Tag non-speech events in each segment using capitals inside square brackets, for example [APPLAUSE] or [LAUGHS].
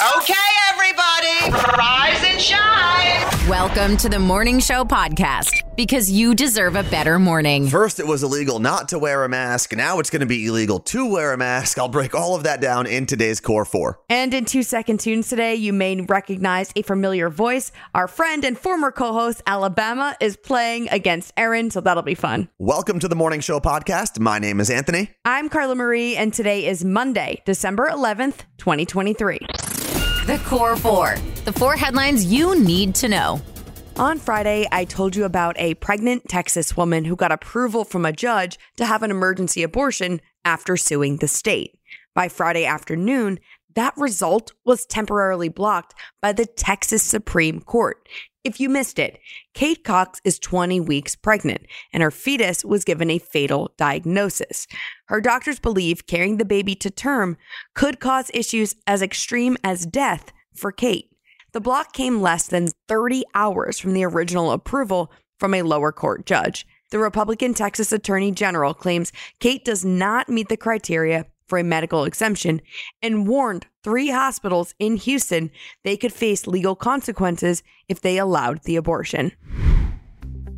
Okay, everybody, rise and shine. Welcome to the Morning Show podcast because you deserve a better morning. First, it was illegal not to wear a mask. Now it's going to be illegal to wear a mask. I'll break all of that down in today's Core 4. And in two second tunes today, you may recognize a familiar voice. Our friend and former co host, Alabama, is playing against Eryn, so that'll be fun. Welcome to the Morning Show podcast. My name is Anthony. I'm Carla Marie, and today is Monday, December 11th, 2023. The Core Four. The four headlines you need to know. On Friday, I told you about a pregnant Texas woman who got approval from a judge to have an emergency abortion after suing the state. By Friday afternoon, that result was temporarily blocked by the Texas Supreme Court. If you missed it, Kate Cox is 20 weeks pregnant and her fetus was given a fatal diagnosis. Her doctors believe carrying the baby to term could cause issues as extreme as death for Kate. The block came less than 30 hours from the original approval from a lower court judge. The Republican Texas Attorney General claims Kate does not meet the criteria for a medical exemption and warned three hospitals in Houston they could face legal consequences if they allowed the abortion.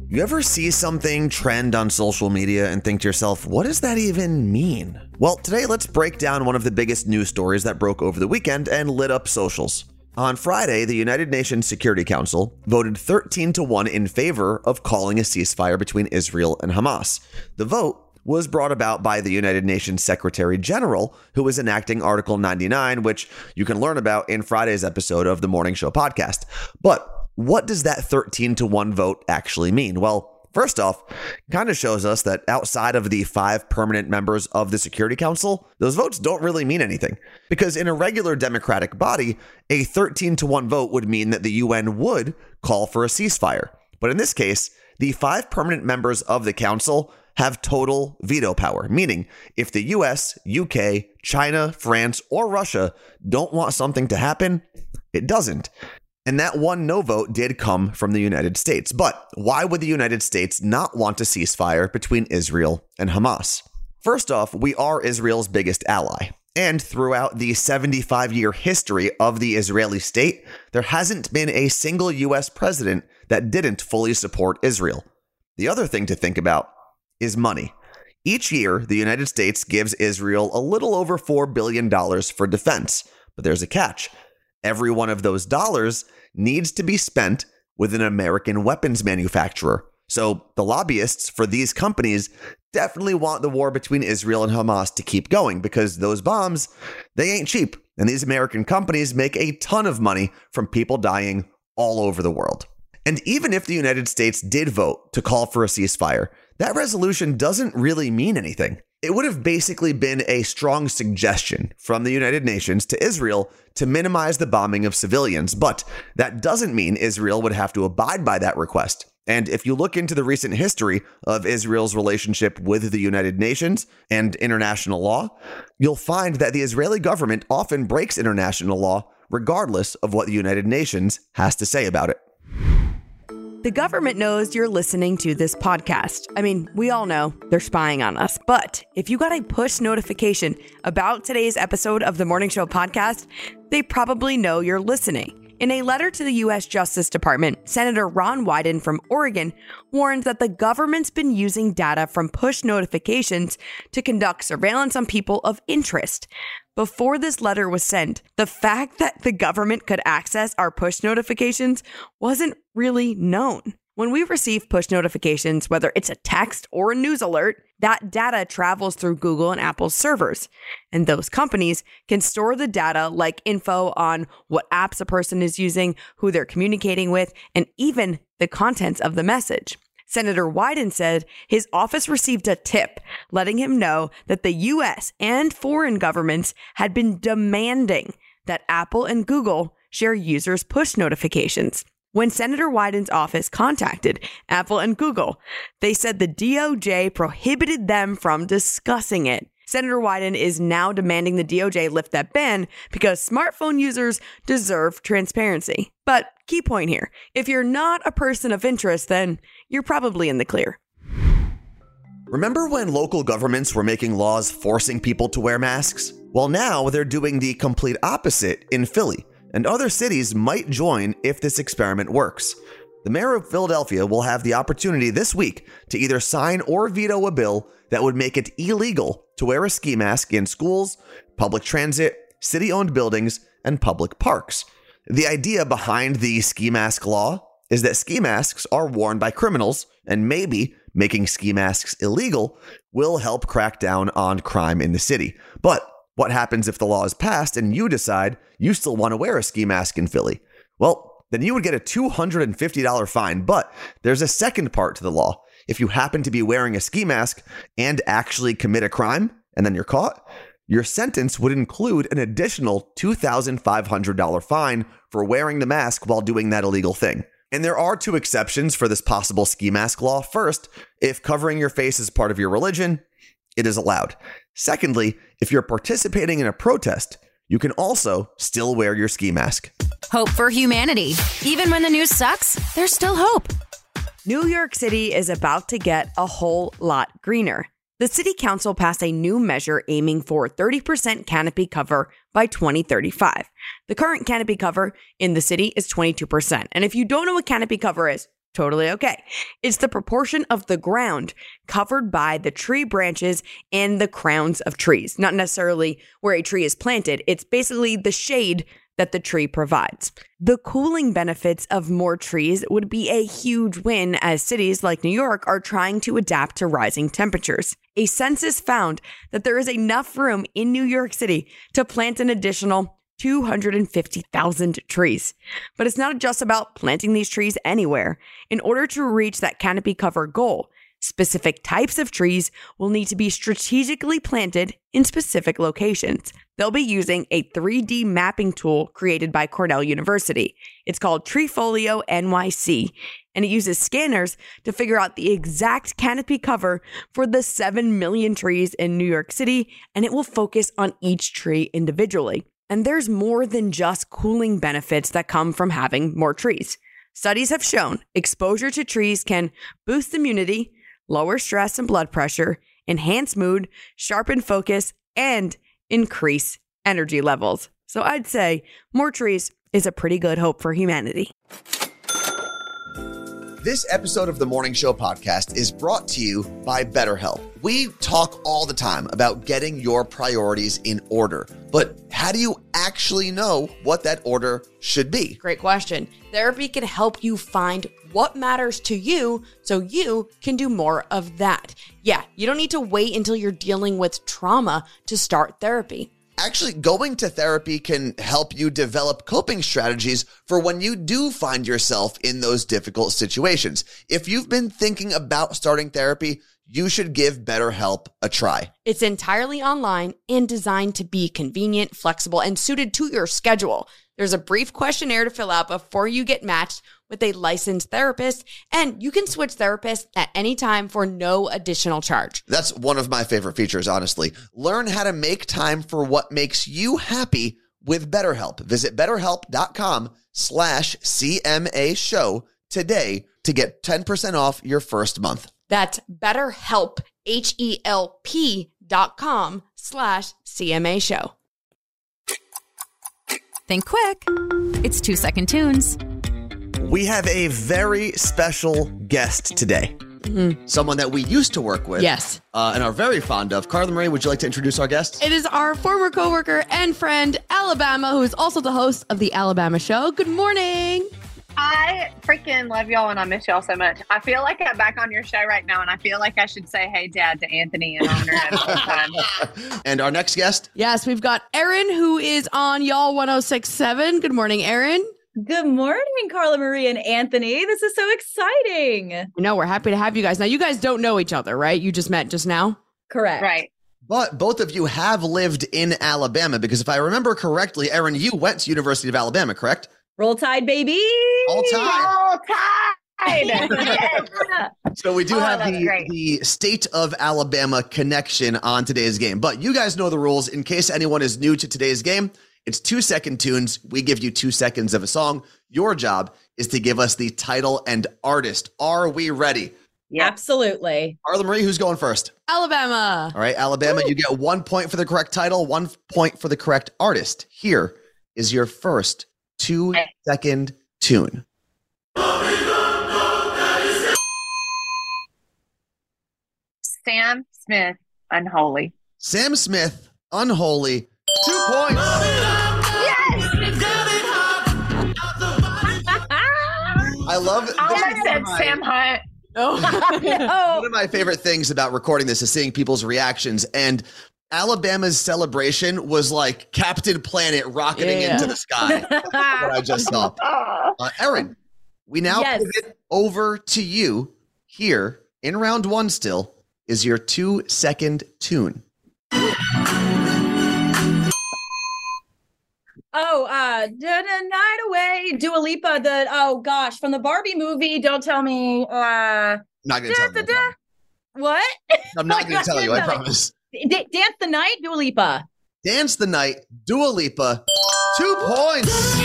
You ever see something trend on social media and think to yourself, what does that even mean? Well, today let's break down one of the biggest news stories that broke over the weekend and lit up socials. On Friday, the United Nations Security Council voted 13 to 1 in favor of calling a ceasefire between Israel and Hamas. The vote was brought about by the United Nations Secretary General, who was enacting Article 99, which you can learn about in Friday's episode of the Morning Show podcast. But what does that 13 to 1 vote actually mean? Well, First off, kind of shows us that outside of the five permanent members of the Security Council, those votes don't really mean anything. Because in a regular democratic body, a 13 to 1 vote would mean that the UN would call for a ceasefire. But in this case, the five permanent members of the council have total veto power, meaning if the US, UK, China, France, or Russia don't want something to happen, it doesn't. And that one no vote did come from the United States. But why would the United States not want a ceasefire between Israel and Hamas? First off, we are Israel's biggest ally. And throughout the 75 year history of the Israeli state, there hasn't been a single US president that didn't fully support Israel. The other thing to think about is money. Each year, the United States gives Israel a little over $4 billion for defense. But there's a catch every one of those dollars needs to be spent with an American weapons manufacturer. So the lobbyists for these companies definitely want the war between Israel and Hamas to keep going because those bombs, they ain't cheap. And these American companies make a ton of money from people dying all over the world. And even if the United States did vote to call for a ceasefire, that resolution doesn't really mean anything. It would have basically been a strong suggestion from the United Nations to Israel to minimize the bombing of civilians, but that doesn't mean Israel would have to abide by that request. And if you look into the recent history of Israel's relationship with the United Nations and international law, you'll find that the Israeli government often breaks international law regardless of what the United Nations has to say about it. The government knows you're listening to this podcast. I mean, we all know they're spying on us. But if you got a push notification about today's episode of the Morning Show podcast, they probably know you're listening. In a letter to the U.S. Justice Department, Senator Ron Wyden from Oregon warned that the government's been using data from push notifications to conduct surveillance on people of interest. Before this letter was sent, the fact that the government could access our push notifications wasn't really known. When we receive push notifications, whether it's a text or a news alert, that data travels through Google and Apple's servers. And those companies can store the data like info on what apps a person is using, who they're communicating with, and even the contents of the message. Senator Wyden said his office received a tip letting him know that the US and foreign governments had been demanding that Apple and Google share users' push notifications. When Senator Wyden's office contacted Apple and Google, they said the DOJ prohibited them from discussing it. Senator Wyden is now demanding the DOJ lift that ban because smartphone users deserve transparency. But key point here if you're not a person of interest, then you're probably in the clear. Remember when local governments were making laws forcing people to wear masks? Well, now they're doing the complete opposite in Philly. And other cities might join if this experiment works. The mayor of Philadelphia will have the opportunity this week to either sign or veto a bill that would make it illegal to wear a ski mask in schools, public transit, city owned buildings, and public parks. The idea behind the ski mask law is that ski masks are worn by criminals, and maybe making ski masks illegal will help crack down on crime in the city. But what happens if the law is passed and you decide you still want to wear a ski mask in Philly? Well, then you would get a $250 fine. But there's a second part to the law. If you happen to be wearing a ski mask and actually commit a crime and then you're caught, your sentence would include an additional $2,500 fine for wearing the mask while doing that illegal thing. And there are two exceptions for this possible ski mask law. First, if covering your face is part of your religion, it is allowed. Secondly, if you're participating in a protest, you can also still wear your ski mask. Hope for humanity. Even when the news sucks, there's still hope. New York City is about to get a whole lot greener. The city council passed a new measure aiming for 30% canopy cover by 2035. The current canopy cover in the city is 22%. And if you don't know what canopy cover is, totally okay. It's the proportion of the ground covered by the tree branches and the crowns of trees, not necessarily where a tree is planted. It's basically the shade that the tree provides. The cooling benefits of more trees would be a huge win as cities like New York are trying to adapt to rising temperatures. A census found that there is enough room in New York City to plant an additional 250,000 trees. But it's not just about planting these trees anywhere. In order to reach that canopy cover goal, specific types of trees will need to be strategically planted in specific locations. They'll be using a 3D mapping tool created by Cornell University. It's called Treefolio NYC, and it uses scanners to figure out the exact canopy cover for the 7 million trees in New York City, and it will focus on each tree individually. And there's more than just cooling benefits that come from having more trees. Studies have shown exposure to trees can boost immunity, lower stress and blood pressure, enhance mood, sharpen focus, and increase energy levels. So I'd say more trees is a pretty good hope for humanity. This episode of the Morning Show podcast is brought to you by BetterHelp. We talk all the time about getting your priorities in order, but how do you actually know what that order should be? Great question. Therapy can help you find what matters to you so you can do more of that. Yeah, you don't need to wait until you're dealing with trauma to start therapy. Actually, going to therapy can help you develop coping strategies for when you do find yourself in those difficult situations. If you've been thinking about starting therapy, you should give BetterHelp a try. It's entirely online and designed to be convenient, flexible, and suited to your schedule. There's a brief questionnaire to fill out before you get matched with a licensed therapist, and you can switch therapists at any time for no additional charge. That's one of my favorite features, honestly. Learn how to make time for what makes you happy with BetterHelp. Visit betterhelp.com slash CMA show today to get 10% off your first month. That's betterhelp, H-E-L-P dot com slash CMA show. Think quick. It's two second tunes. We have a very special guest today. Someone that we used to work with. Yes. Uh, and are very fond of. Carla Marie, would you like to introduce our guest? It is our former coworker and friend, Alabama, who is also the host of the Alabama Show. Good morning. I freaking love y'all and I miss y'all so much. I feel like I'm back on your show right now and I feel like I should say hey dad to Anthony in honor of the time. [LAUGHS] and our next guest, Yes, we've got Eryn, who is on Y'all 1067. Good morning, Eryn. Good morning, Carla Marie and Anthony. This is so exciting. No, we're happy to have you guys. Now, you guys don't know each other, right? You just met just now. Correct. Right. but both of you have lived in Alabama because if I remember correctly, Eryn, you went to University of Alabama, correct? Roll Tide, baby. All time. Roll Tide. [LAUGHS] So we do Oh, have the, the state of Alabama connection on today's game. But you guys know the rules. In case anyone is new to today's game, it's two second tunes. We give you two seconds of a song. Your job is to give us the title and artist. Are we ready? Yep. Absolutely. Arla Marie, who's going first? Alabama. All right, Alabama, you get one point for the correct title, one point for the correct artist. Here is your first two second tune. Sam Smith, Unholy. Sam Smith, Unholy, two points. I love I said my- Sam Hunt. [LAUGHS] Oh. One of my favorite things about recording this is seeing people's reactions. And Alabama's celebration was like Captain Planet rocketing Yeah. into the sky. [LAUGHS] what I just saw. Oh, Uh, Eryn, we now Yes. pivot over to you here in round one still is your two second tune. Oh, uh, da, da, night away, Dua Lipa. The oh gosh, from the Barbie movie. Don't tell me. Uh, not going to tell da, you. da, I da. what? I'm not [LAUGHS] gonna tell you. I promise. D- Dance the night, Dua Lipa. Dance the Night, Dua Lipa, two points.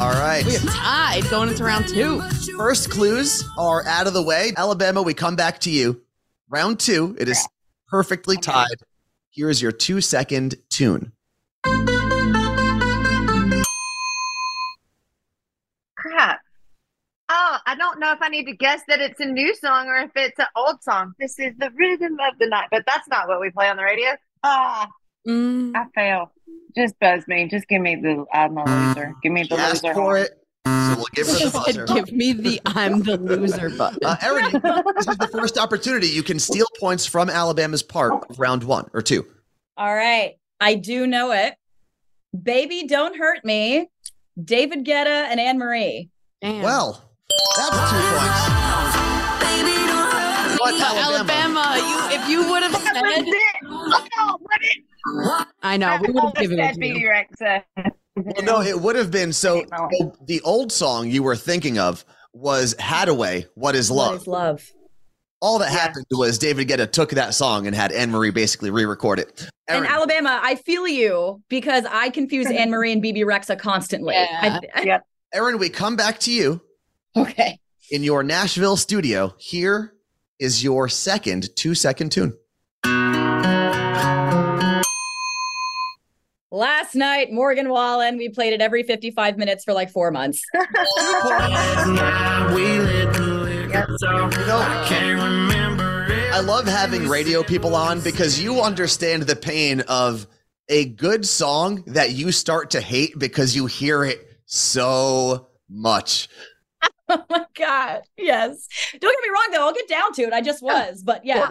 All right. We are tied going into round two. First clues are out of the way. Alabama, we come back to you. Round two, it is perfectly tied. Here is your two second tune. crap. Oh, I don't know if I need to guess that it's a new song or if it's an old song. This is the rhythm of the night, but that's not what we play on the radio. Ah, Mm. I fail. Just buzz me. Just give me the I'm a loser. [GASPS] Give me the She asked loser. for it, so we'll give her the buzzer. Give me the I'm the loser button. Uh, Eryn, this is the first opportunity. You can steal points from Alabama's part of round one or two. All right, I do know it. Baby, don't hurt me. David Guetta and Anne Marie. Damn. Well, that's two points. But Alabama, Alabama, you if you would have said, it. What it- I know we would have given it to you. Bebe Rexha. well, no, it would have been so. the- The old song you were thinking of was "Haddaway." What is love? is love? All that Yeah. happened was David Guetta took that song and had Anne Marie basically re-record it. And Alabama, I feel you because I confuse Anne Marie and Bebe Rexha constantly. Yeah. I- Eryn, we come back to you okay. in your Nashville studio. Here is your second two-second tune. Last night, Morgan Wallen, we played it every 55 minutes for like four months. [LAUGHS] I love having radio people on because you understand the pain of a good song that you start to hate because you hear it so much. [LAUGHS] oh my God. Yes. Don't get me wrong, though. I'll get down to it. I just was, but yeah.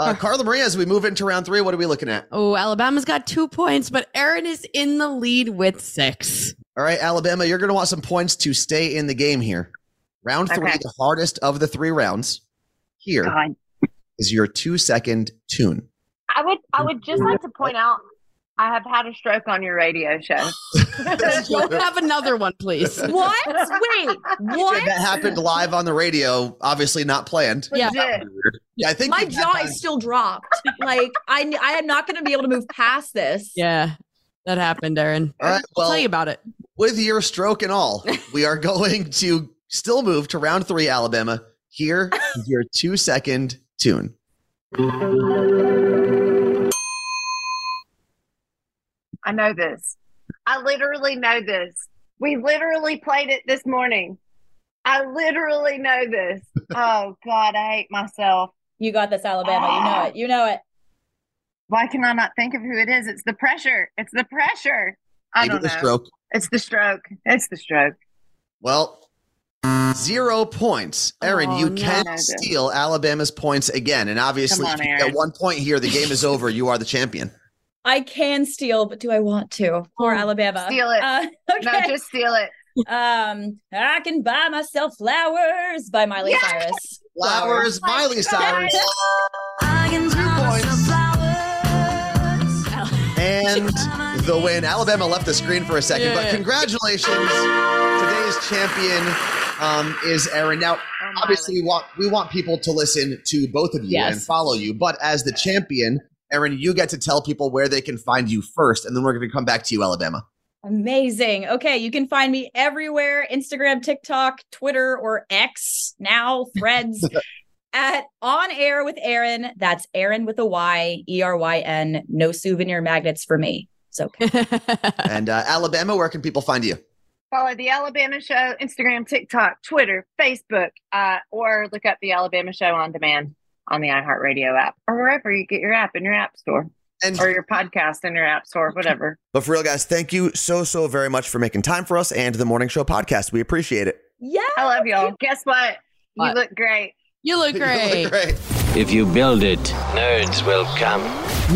Uh, Carla Maria, as we move into round three, what are we looking at? Oh, Alabama's got two points, but Eryn is in the lead with six. All right, Alabama, you're going to want some points to stay in the game here. Round three, Okay. the hardest of the three rounds. Here is God. your two second tune. I would I would just like to point out I have had a stroke on your radio show. [LAUGHS] [LAUGHS] Don't have another one, please. [LAUGHS] What? Wait, what? That happened live on the radio, obviously not planned. Yeah. Legit. I think My jaw is still dropped. Like I, I am not going to be able to move past this. Yeah, that happened, Eryn. All right, I'll well, tell you about it. with your stroke and all, we are going to still move to round three, Alabama. Here is your two second tune. I know this. I literally know this. We literally played it this morning. I literally know this. [LAUGHS] Oh God, I hate myself. You got this, Alabama. You know it. You know it. Why can I not think of who it is? It's the pressure. It's the pressure. I Maybe don't the know. stroke. It's the stroke. It's the stroke. Well, zero points. Eryn, Oh, you no. can steal Alabama's points again. And obviously, on, if you Eryn. at one point here, the game is over. You are the champion. I can steal, but do I want to? Poor Alabama. Steal it. Uh, [LAUGHS] No, okay. just steal it. um, I can buy myself flowers by Miley Yes! Cyrus. Flowers, Miley Cyrus. Two points. [LAUGHS] And the win. Alabama left the screen for a second, but congratulations. Today's champion um, is Eryn. Now, Oh, obviously, we want we want people to listen to both of you Yes. and follow you. But as the champion, Eryn, you get to tell people where they can find you first, and then we're going to come back to you, Alabama. Amazing. Okay, you can find me everywhere Instagram, TikTok, Twitter, or X, now threads [LAUGHS] at On Air with Eryn. That's Eryn with a Y, E R Y N. No souvenir magnets for me. It's okay. [LAUGHS] And uh, Alabama, where can people find you? Follow the Alabama Show, Instagram, TikTok, Twitter, Facebook, uh, or look up the Alabama Show on demand on the iHeartRadio app or wherever you get your app in your app store And or your podcast in your app store, whatever. [LAUGHS] but for real, guys, thank you so so very much for making time for us and the Morning Show podcast. We appreciate it. Yeah. I love y'all. Guess what? You look great. You look [LAUGHS] You great. look great. If you build it, nerds will come.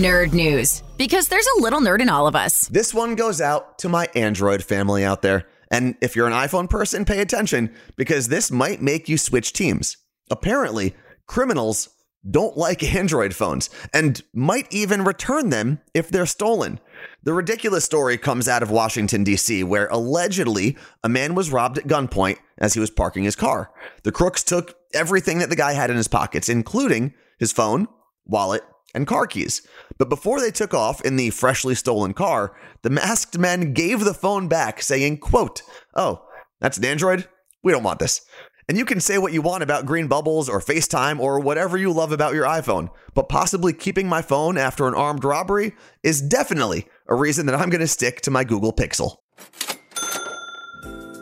Nerd news. Because there's a little nerd in all of us. This one goes out to my Android family out there. And if you're an iPhone person, pay attention because this might make you switch teams. Apparently, criminals don't like Android phones and might even return them if they're stolen. The ridiculous story comes out of Washington, D.C., where allegedly a man was robbed at gunpoint as he was parking his car. The crooks took everything that the guy had in his pockets, including his phone, wallet, and car keys. But before they took off in the freshly stolen car, the masked men gave the phone back, saying, quote, Oh, that's an Android? We don't want this. And you can say what you want about green bubbles or FaceTime or whatever you love about your iPhone, but possibly keeping my phone after an armed robbery is definitely a reason that I'm going to stick to my Google Pixel.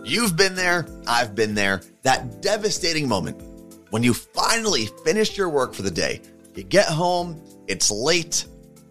You've been there, I've been there. That devastating moment when you finally finish your work for the day. You get home, it's late,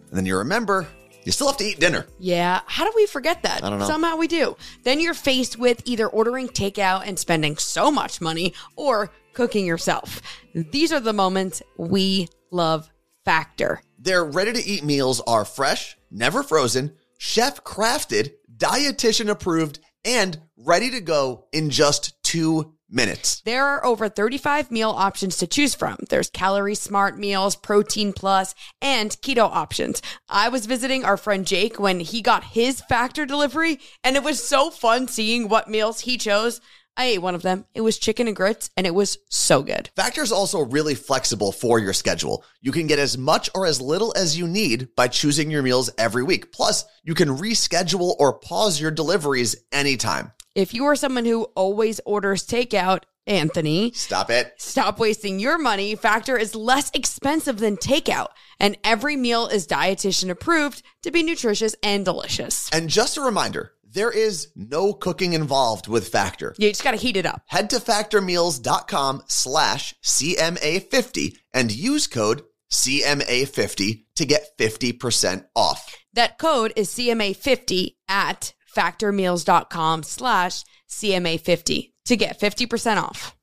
and then you remember you still have to eat dinner. Yeah, how do we forget that? I don't know. Somehow we do. Then you're faced with either ordering takeout and spending so much money or cooking yourself. These are the moments we love Factor. Their ready to eat meals are fresh, never frozen, chef crafted, dietitian approved, and ready to go in just two minutes. There are over 35 meal options to choose from. There's calorie smart meals, protein plus, and keto options. I was visiting our friend Jake when he got his factor delivery, and it was so fun seeing what meals he chose. I ate one of them. It was chicken and grits, and it was so good. Factor is also really flexible for your schedule. You can get as much or as little as you need by choosing your meals every week. Plus, you can reschedule or pause your deliveries anytime. If you are someone who always orders takeout, Anthony, Stop it. stop wasting your money. Factor is less expensive than takeout, and every meal is dietitian approved to be nutritious and delicious. And just a reminder, there is no cooking involved with Factor. You just got to heat it up. Head to factormeals.com slash CMA50 and use code CMA50 to get 50% off. That code is CMA50 at factormeals.com slash CMA50 to get 50% off.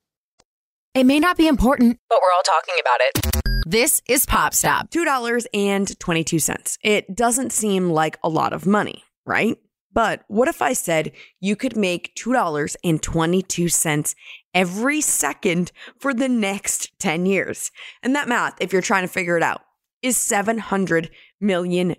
It may not be important. but we're all talking about it. This is Pop Stop. $2.22. It doesn't seem like a lot of money, right? But what if I said you could make $2.22 every second for the next 10 years? And that math, if you're trying to figure it out, is $700 million.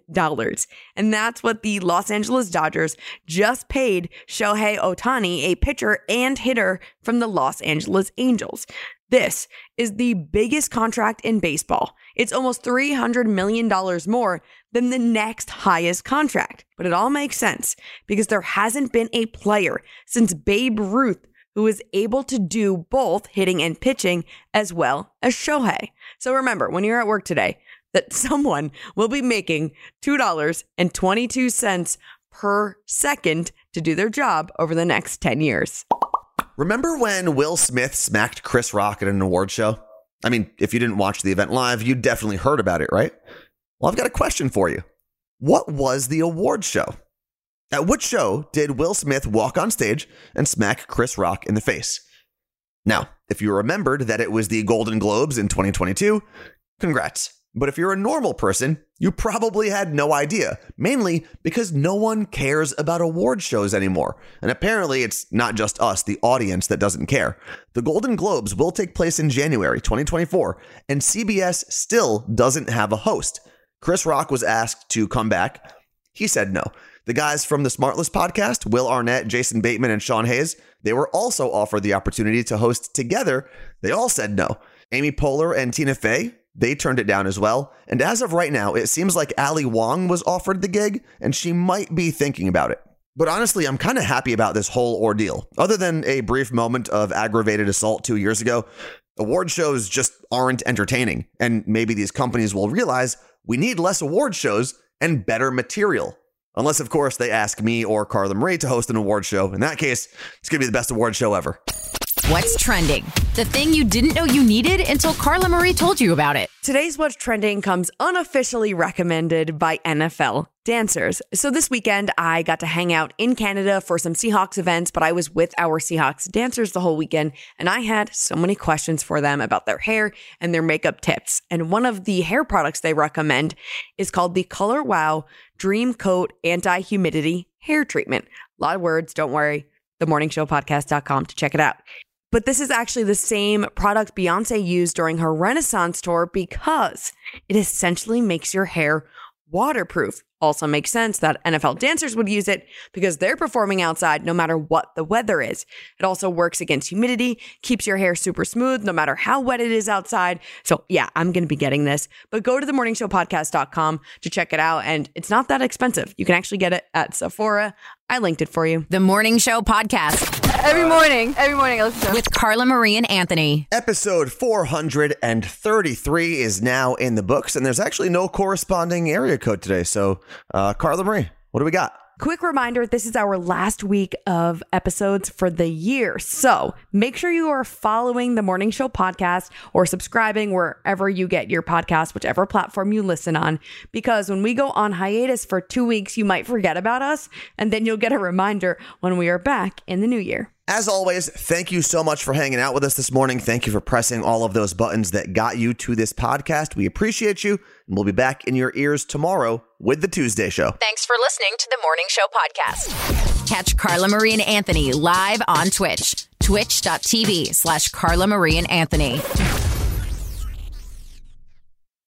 And that's what the Los Angeles Dodgers just paid Shohei Ohtani, a pitcher and hitter from the Los Angeles Angels. This is the biggest contract in baseball. It's almost $300 million more than the next highest contract. But it all makes sense because there hasn't been a player since Babe Ruth who is able to do both hitting and pitching as well as Shohei. So remember, when you're at work today, that [LAUGHS] someone will be making $2.22 per second to do their job over the next 10 years. Remember when Will Smith smacked Chris Rock at an award show? I mean, if you didn't watch the event live, you definitely heard about it, right? Well, I've got a question for you. What was the award show? At which show did Will Smith walk on stage and smack Chris Rock in the face? Now, if you remembered that it was the Golden Globes in 2022, congrats. But if you're a normal person, you probably had no idea, mainly because no one cares about award shows anymore. And apparently, it's not just us, the audience, that doesn't care. The Golden Globes will take place in January 2024, and CBS still doesn't have a host. Chris Rock was asked to come back. He said no. The guys from the Smartless podcast, Will Arnett, Jason Bateman, and Sean Hayes, they were also offered the opportunity to host together. They all said no. Amy Poehler and Tina Fey, they turned it down as well. And as of right now, it seems like Ali Wong was offered the gig, and she might be thinking about it. But honestly, I'm kind of happy about this whole ordeal. Other than a brief moment of aggravated assault two years ago, award shows just aren't entertaining. And maybe these companies will realize we need less award shows and better material. Unless, of course, they ask me or Carla Marie to host an award show. In that case, it's going to be the best award show ever. What's trending? The thing you didn't know you needed until Carla Marie told you about it. Today's What's Trending comes unofficially recommended by NFL dancers. So this weekend, I got to hang out in Canada for some Seahawks events, but I was with our Seahawks dancers the whole weekend, and I had so many questions for them about their hair and their makeup tips. And one of the hair products they recommend is called the Color Wow Dream Coat Anti Humidity Hair Treatment. A lot of words, don't worry. TheMorningShowPodcast.com to check it out. But this is actually the same product Beyonce used during her Renaissance tour because it essentially makes your hair waterproof. Also makes sense that NFL dancers would use it because they're performing outside no matter what the weather is. It also works against humidity, keeps your hair super smooth no matter how wet it is outside. So, yeah, I'm going to be getting this. But go to the morningshowpodcast.com to check it out and it's not that expensive. You can actually get it at Sephora. I linked it for you. The Morning Show Podcast Every morning, every morning I listen to with Carla Marie and Anthony. Episode 433 is now in the books, and there's actually no corresponding area code today. So, uh, Carla Marie, what do we got? Quick reminder this is our last week of episodes for the year. So make sure you are following the Morning Show podcast or subscribing wherever you get your podcast, whichever platform you listen on. Because when we go on hiatus for two weeks, you might forget about us, and then you'll get a reminder when we are back in the new year. As always, thank you so much for hanging out with us this morning. Thank you for pressing all of those buttons that got you to this podcast. We appreciate you, and we'll be back in your ears tomorrow with the Tuesday show. Thanks for listening to the Morning Show Podcast. Catch Carla Marie and Anthony live on Twitch, twitch.tv slash Carla Marie and Anthony.